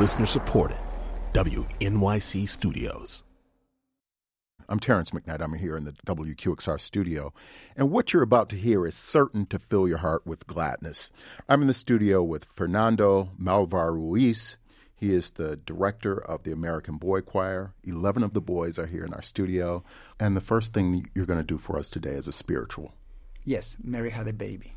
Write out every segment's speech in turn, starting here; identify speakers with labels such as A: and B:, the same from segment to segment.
A: Listener supported. WNYC Studios.
B: I'm Terrance McKnight. I'm here in the WQXR studio. And what you're about to hear is certain to fill your heart with gladness. I'm in the studio with Fernando Malvar Ruiz. He is the director of the American Boy Choir. 11 of the boys are here in our studio. And the first thing you're going to do for us today is a spiritual.
C: Yes, Mary had a baby.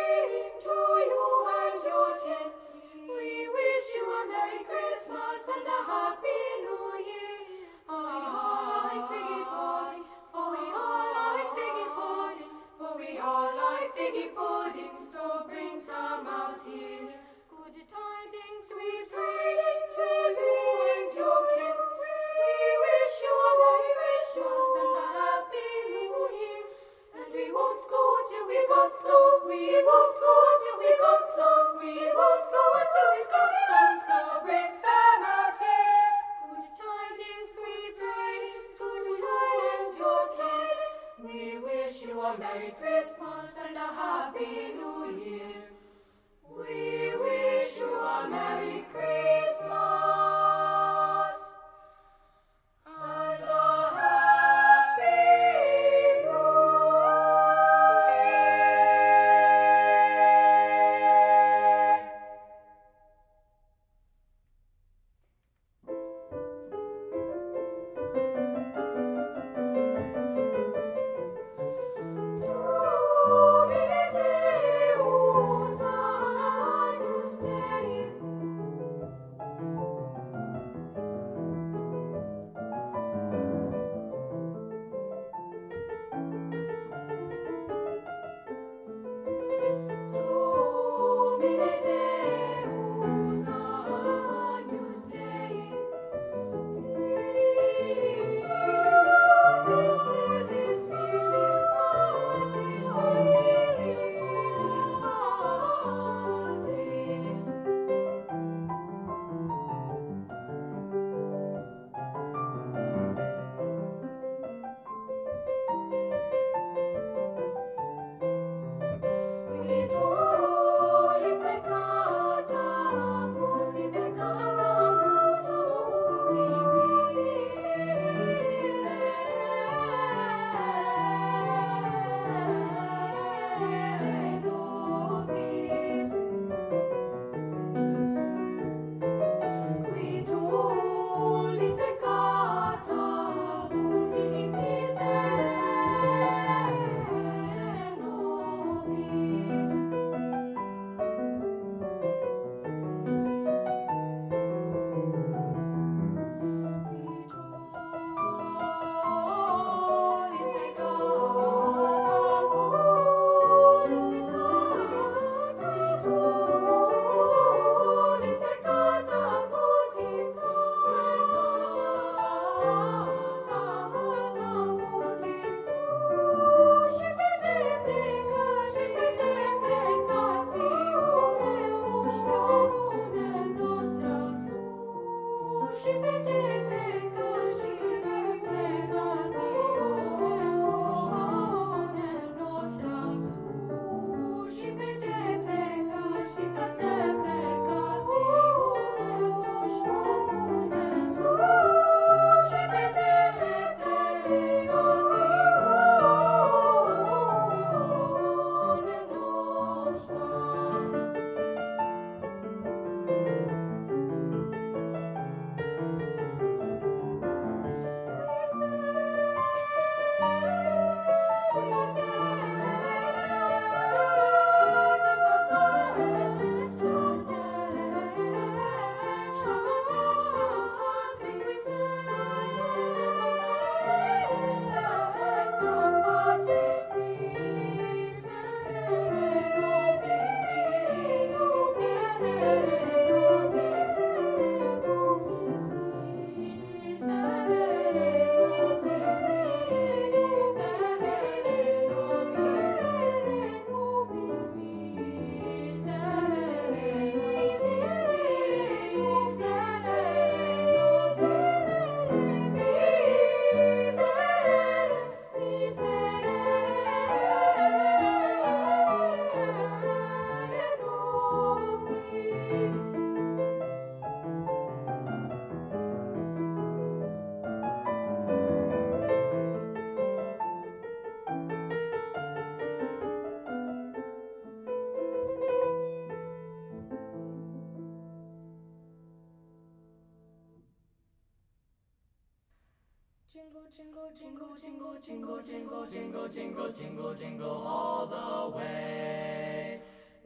D: jingle, jingle, jingle, all the way.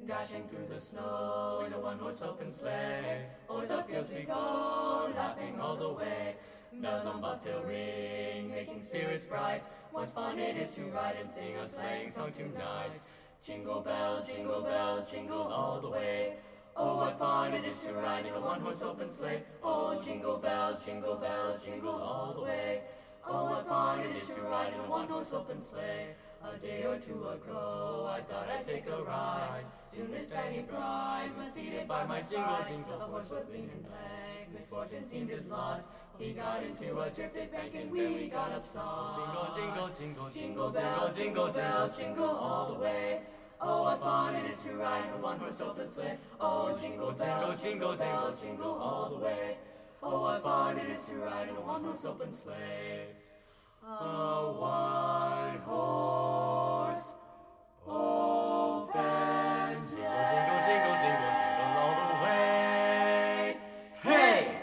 D: Dashing through the snow in a one-horse open sleigh. O'er the fields we go, laughing all the way. Bells on bobtail ring, making spirits bright. What fun it is to ride and sing a sleighing song tonight. Jingle bells, jingle bells, jingle all the way. Oh, what fun it is to ride in a one-horse open sleigh. Oh, jingle bells, jingle bells, jingle all the way. Oh, what fun it is to ride in a one-horse open sleigh. A day or two ago, I thought I'd take a ride. Soon this tiny bride was seated by my side. A horse was lean and lank, misfortune seemed his lot. He got into a drifted bank and we got upside. Jingle, jingle, jingle, jingle bells, jingle bells, jingle all the way. Oh, what fun it is to ride in a one-horse open sleigh. Oh, jingle bells, jingle bells, jingle all the way. Oh, what fun it is to ride in a one-horse open sleigh. A white horse open sleigh. Jingle, jingle, jingle, jingle all the way. Hey!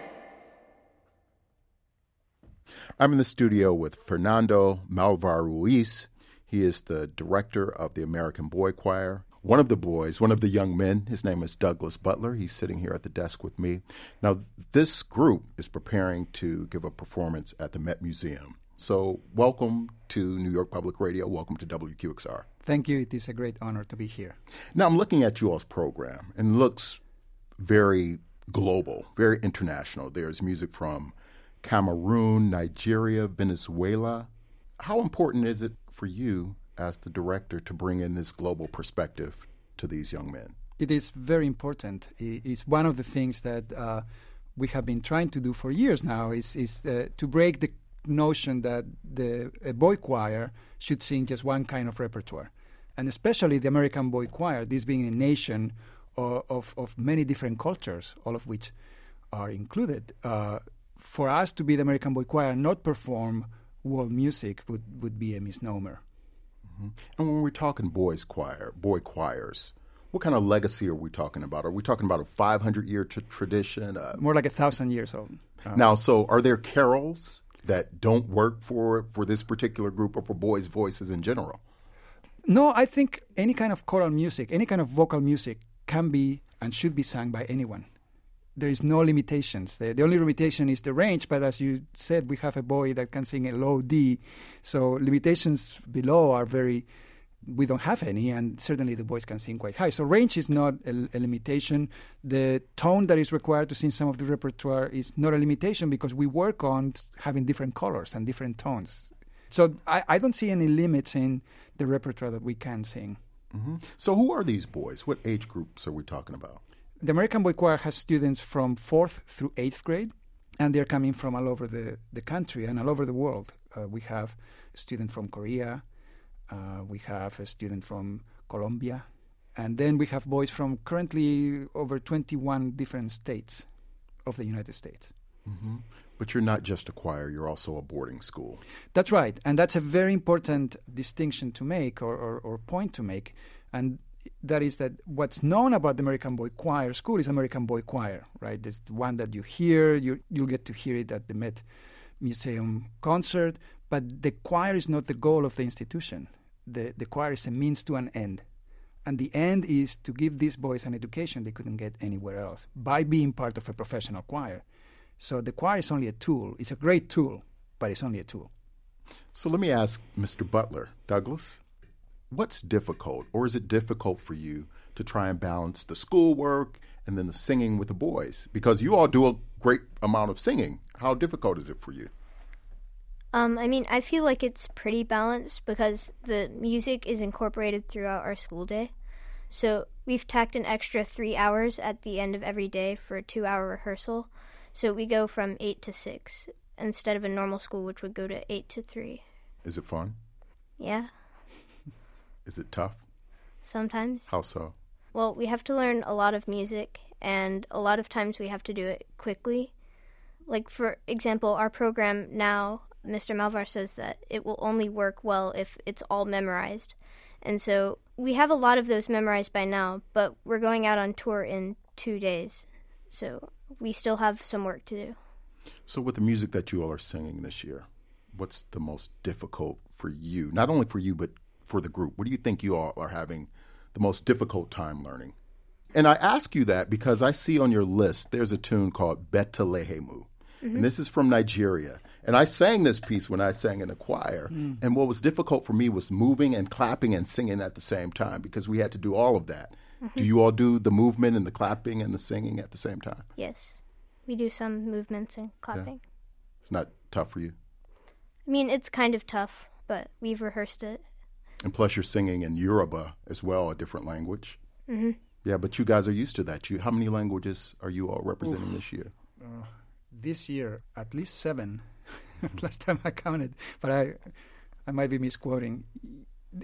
B: I'm in the studio with Fernando Malvar Ruiz. He is the director of the American Boy Choir. One of the boys, one of the young men, his name is Douglas Butler. He's sitting here at the desk with me. Now, this group is preparing to give a performance at the Met Museum. So, welcome to New York Public Radio. Welcome to WQXR.
E: Thank you. It is a great honor to be here.
B: Now, I'm looking at you all's program and it looks very global, very international. There's music from Cameroon, Nigeria, Venezuela. How important is it for you as the director to bring in this global perspective to these young men?
E: It is very important. It's one of the things that uh, we have been trying to do for years now. Is is uh, to break the notion that the a boy choir should sing just one kind of repertoire, and especially the American Boy Choir. This being a nation of of, of many different cultures, all of which are included. Uh, for us to be the American Boy Choir and not perform world music would, would be a misnomer.
B: And when we're talking boys choir, boy choirs, what kind of legacy are we talking about? Are we talking about a 500 year t- tradition? Uh,
E: More like a thousand years old. Uh,
B: now, so are there carols that don't work for for this particular group or for boys' voices in general?
E: No, I think any kind of choral music, any kind of vocal music can be and should be sung by anyone. There is no limitations. The, the only limitation is the range, but as you said, we have a boy that can sing a low D. So limitations below are very, we don't have any, and certainly the boys can sing quite high. So range is not a, a limitation. The tone that is required to sing some of the repertoire is not a limitation because we work on having different colors and different tones. So I, I don't see any limits in the repertoire that we can sing.
B: hmm So, who are these boys? What age groups are we talking about?
E: The American Boy Choir has students from fourth through eighth grade, and they're coming from all over the, the country and all over the world. Uh, we have a student from Korea, uh, we have a student from Colombia, and then we have boys from currently over 21 different states of the United States.
B: hmm But you're not just a choir, you're also a boarding school.
E: That's right, and that's a very important distinction to make or, or, or point to make, and that is that what's known about the American Boy Choir School is American Boy Choir, right? It's the one that you hear, you you'll get to hear it at the Met Museum concert, but the choir is not the goal of the institution. The the choir is a means to an end. And the end is to give these boys an education they couldn't get anywhere else by being part of a professional choir. So the choir is only a tool. It's a great tool, but it's only a tool.
B: So, let me ask Mr. Butler, Douglas, what's difficult, or is it difficult for you to try and balance the schoolwork and then the singing with the boys? Because you all do a great amount of singing. How difficult is it for you?
F: Um, I mean, I feel like it's pretty balanced because the music is incorporated throughout our school day. So we've tacked an extra three hours at the end of every day for a two hour rehearsal. So we go from 8 to 6 instead of a normal school, which would go to 8 to 3.
B: Is it fun?
F: Yeah,
B: Is it tough?
F: sometimes.
B: How so?
F: Well, we have to learn a lot of music, and a lot of times we have to do it quickly. Like, for example, our program now, Mr. Malvar says that it will only work well if it's all memorized. And so we have a lot of those memorized by now, but we're going out on tour in two days. So we still have some work to do.
B: So, with the music that you all are singing this year, what's the most difficult for you? Not only for you, but for the group. What do you think you all are having the most difficult time learning? And I ask you that because I see on your list there's a tune called Betelehemu. And mm-hmm. this is from Nigeria. And I sang this piece when I sang in a choir. Mm. And what was difficult for me was moving and clapping and singing at the same time because we had to do all of that. Mm-hmm. Do you all do the movement and the clapping and the singing at the same time?
F: Yes. We do some movements and clapping.
B: It's not tough for you.
F: I mean, it's kind of tough, but we've rehearsed it.
B: And plus, you're singing in Yoruba as well, a different language.
F: hmm
B: Yeah, but you guys are used to that. You, how many languages are you all representing this year?
E: Uh, this year, at least seven. Last time I counted, but I, I might be misquoting.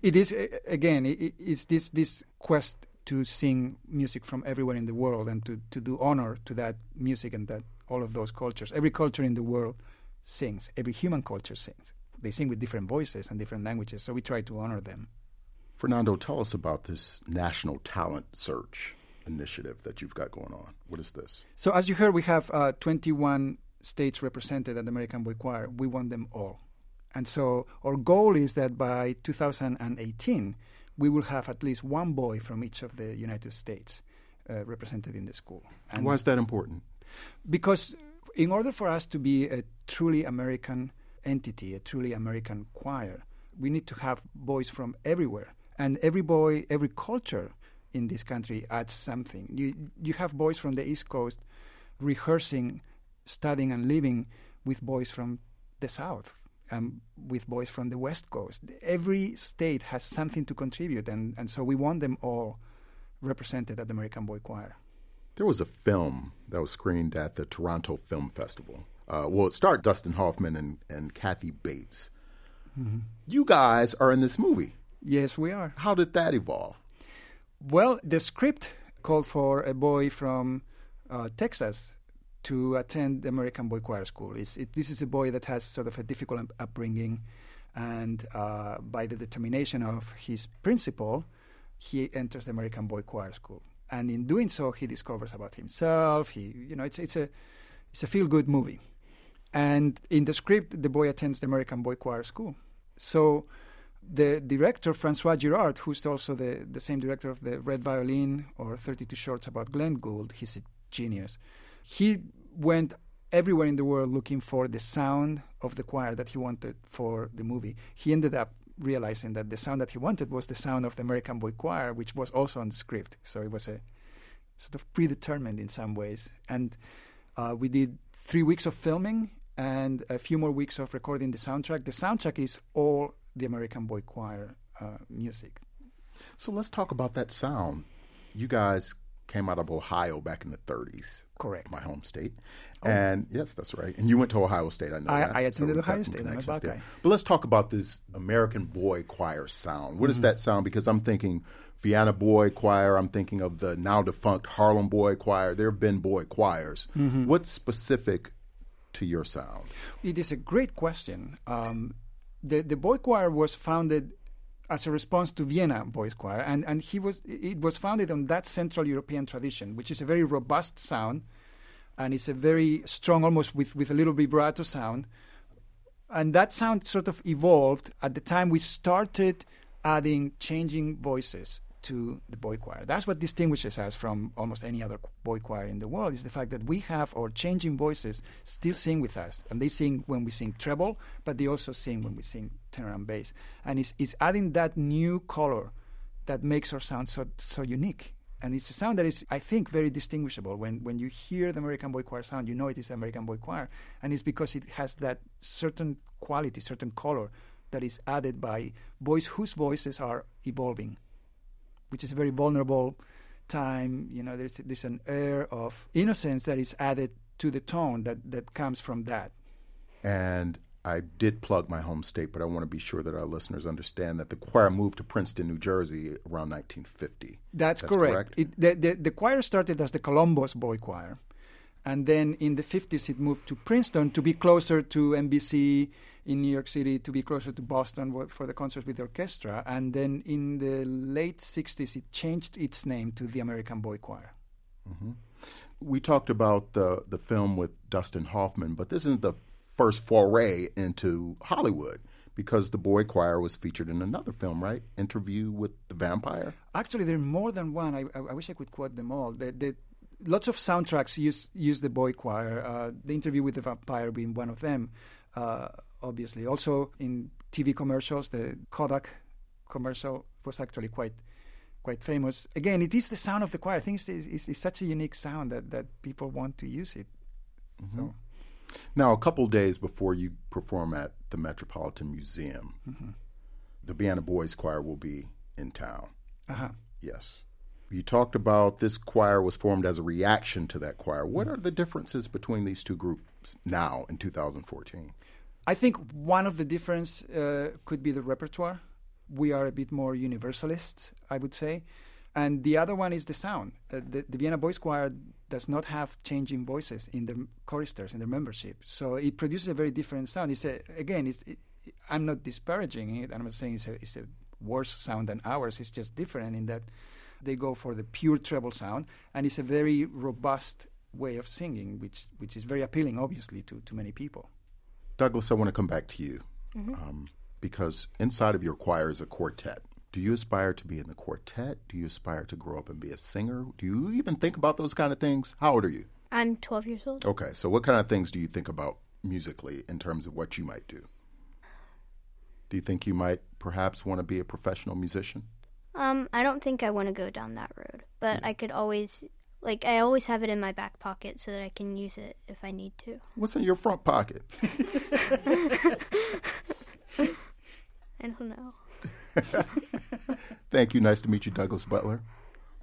E: It is again. It, it's this this quest to sing music from everywhere in the world and to, to do honor to that music and that all of those cultures. Every culture in the world sings. Every human culture sings. They sing with different voices and different languages, so we try to honor them.
B: Fernando, tell us about this national talent search initiative that you've got going on. What is this?
E: So, as you heard, we have uh, 21 states represented at the American Boy Choir. We want them all. And so, our goal is that by 2018, we will have at least one boy from each of the United States uh, represented in the school.
B: And why is that important?
E: Because in order for us to be a truly American entity, a truly American choir, we need to have boys from everywhere. And every boy, every culture in this country adds something. You, you have boys from the East Coast rehearsing, studying, and living with boys from the South, um, with boys from the West Coast. Every state has something to contribute, and, and so we want them all represented at the American Boy Choir.
B: There was a film that was screened at the Toronto Film Festival. Uh, well, it starred Dustin Hoffman and, and Kathy Bates.
E: Mm-hmm.
B: You guys are in this movie.
E: Yes, we are.
B: How did that evolve?
E: Well, the script called for a boy from uh, Texas to attend the American Boy Choir School. It, this is a boy that has sort of a difficult up- upbringing, and uh, by the determination of his principal, he enters the American Boy Choir School. And in doing so, he discovers about himself. He, you know, it's it's a it's a feel good movie. And in the script, the boy attends the American Boy Choir School. So the director, Francois Girard, who's also the, the same director of the Red Violin or 32 Shorts about Glenn Gould, he's a genius. He went everywhere in the world looking for the sound of the choir that he wanted for the movie. He ended up realizing that the sound that he wanted was the sound of the American Boy Choir, which was also on the script. So it was a sort of predetermined in some ways. And uh, we did three weeks of filming and a few more weeks of recording the soundtrack. The soundtrack is all the American Boy Choir uh, music.
B: So let's talk about that sound. You guys came out of Ohio back in the 30s.
E: Correct.
B: My home state. Oh. And yes, that's right. And you went to Ohio State, I know
E: I,
B: that.
E: I attended
B: so
E: Ohio State. I'm a Buckeye.
B: But let's talk about this American Boy Choir sound. What mm-hmm. is that sound? Because I'm thinking Vienna Boy Choir. I'm thinking of the now defunct Harlem Boy Choir. There have been boy choirs. Mm-hmm. What's specific to your sound?
E: It is a great question. Um, the the boy choir was founded as a response to Vienna Boys Choir, and and he was it was founded on that Central European tradition, which is a very robust sound, and it's a very strong, almost with with a little vibrato sound, and that sound sort of evolved at the time we started adding changing voices to the boy choir. That's what distinguishes us from almost any other boy choir in the world is the fact that we have our changing voices still sing with us. And they sing when we sing treble, but they also sing when we sing tenor and bass. And it's, it's adding that new color that makes our sound so, so unique. And it's a sound that is, I think, very distinguishable. When, when you hear the American Boy Choir sound, you know it is the American Boy Choir. And it's because it has that certain quality, certain color that is added by boys whose voices are evolving which is a very vulnerable time. You know, there's there's an air of innocence that is added to the tone that that comes from that.
B: And I did plug my home state, but I want to be sure that our listeners understand that the choir moved to Princeton, New Jersey, around 1950.
E: That's, That's correct. correct? It, the, the, the choir started as the Columbus Boy Choir, and then in the 50s it moved to Princeton to be closer to NBC in New York City to be closer to Boston for the concerts with the orchestra. And then in the late 60s, it changed its name to the American Boy Choir.
B: Mm-hmm. We talked about the, the film with Dustin Hoffman, but this isn't the first foray into Hollywood because the boy choir was featured in another film, right? Interview with the Vampire.
E: Actually, there are more than one. I, I, I wish I could quote them all. The, the, lots of soundtracks use use the boy choir. Uh, the interview with the vampire being one of them, uh, obviously. Also in TV commercials, the Kodak commercial was actually quite quite famous. Again, it is the sound of the choir. I think it's, it's, it's such a unique sound that, that people want to use it. Mm-hmm. So.
B: Now, a couple days before you perform at the Metropolitan Museum, mm-hmm. the Vienna Boys Choir will be in town.
E: Uh-huh.
B: Yes. You talked about this choir was formed as a reaction to that choir. What are the differences between these two groups now in 2014?
E: I think one of the difference uh, could be the repertoire. We are a bit more universalist, I would say. And the other one is the sound. Uh, the, the, Vienna Boys Choir does not have changing voices in the choristers, in their membership. So it produces a very different sound. It's a, again, it's, it, I'm not disparaging it. I'm not saying it's a, it's a worse sound than ours. It's just different in that they go for the pure treble sound, and it's a very robust way of singing, which, which is very appealing, obviously, to, to many people.
B: Douglas, I want to come back to you mm-hmm. um, because inside of your choir is a quartet. Do you aspire to be in the quartet? Do you aspire to grow up and be a singer? Do you even think about those kind of things? How old are you?
F: I'm 12 years old.
B: Okay, so what kind of things do you think about musically in terms of what you might do? Do you think you might perhaps want to be a professional musician?
F: Um, I don't think I want to go down that road, but yeah. I could always like I always have it in my back pocket so that I can use it if I need to.
B: What's in your front pocket?
F: I don't know.
B: Thank you. Nice to meet you, Douglas Butler.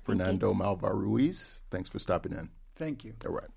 B: Fernando Malvar Ruiz, thanks for stopping in.
E: Thank you.
B: All right.